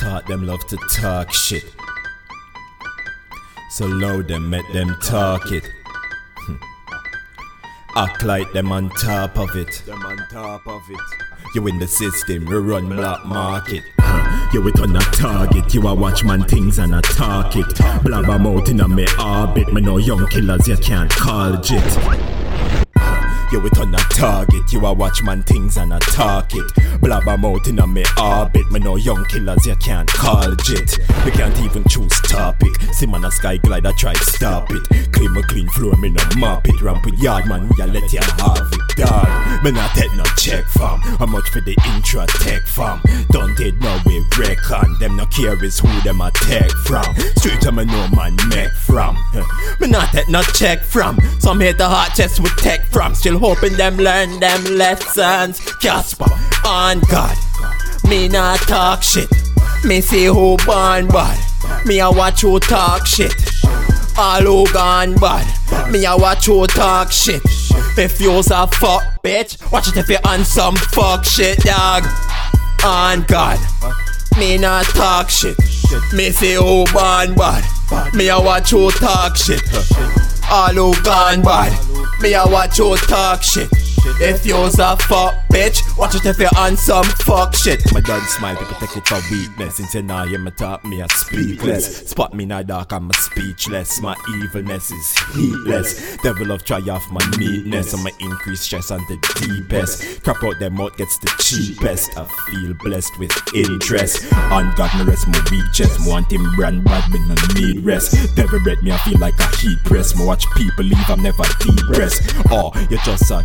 Taught them love to talk shit. So loud them, make them talk it. Hmm. Act like them on top of it. Them on top of it. You in the system, you run black market. Huh. You it on a target, you a watchman things and a talk it. Blabber mouth in a me orbit, me no young killers you can't call jit. You it on a target, you a watchman things and a talk it. Blabber mouth in a me orbit, me no young killers you can't call jit. You can't even choose topic. See man a sky glider try stop it. Clean my clean floor, me no mop it. Ramp with yard man, we a let you have it, dog. Me not take no check fam. How much for the intro tech fam? Don't it know we reckon. Them no care is who them a take from. Street me no man make from. Me not take no check from. Some hit the hot chest with tech from. Still hoping them learn them lessons. Casper on God. Me not talk shit. Me see who born bad. Me a watch who talk shit. All who gone bad. Me a watch who talk shit. If you's a fuck bitch, watch it if you on some fuck shit, dog. On God. Me not talk shit. Me see who born bad. Me a watch who talk shit. All who gone bad. Me I watch who talk shit. If you's a fuck bitch, watch it if you're on some fuck shit. My dad smile, people take it for weakness. Since you now hear me talk, me a speakless. Spot me the dark, I'm a speechless. My evilness is heatless. Devil of try off my neatness. And my increase stress on the deepest. Crap out them out gets the cheapest. I feel blessed with interest. On God, me rest my weak chest. Me want him brand bad, me no need rest. Devil bread me, I feel like a heat press. Me watch people leave, I'm never depressed. Or you're just a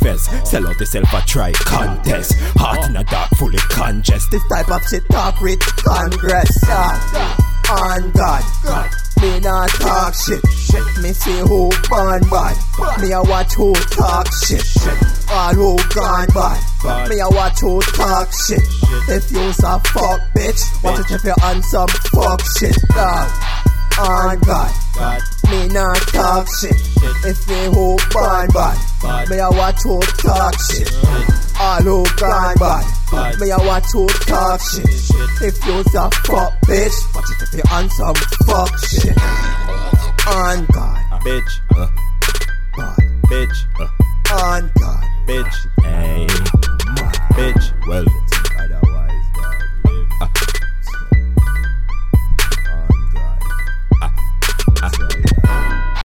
confess. Sell out yourself a try contest. Heart in a dark, fully congested. This type of shit talk with Congress. Yeah. On God. God. Me not talk shit. Shit. Me see who born bad. Me a watch who talk shit. All who gone bad. Me a watch who talk shit. If you's a fuck bitch, watch it if you on some fuck shit. Dog. On God. God. Me not talk shit. If me who born bad bad. May I watch out talk shit. All who gone bad. bad. May I watch out talk shit. If you're a fuck bitch, watch it if you on some fuck shit. On God, bitch. Uh. God, bitch. Uh. On God, bitch. Hey, bitch. Well.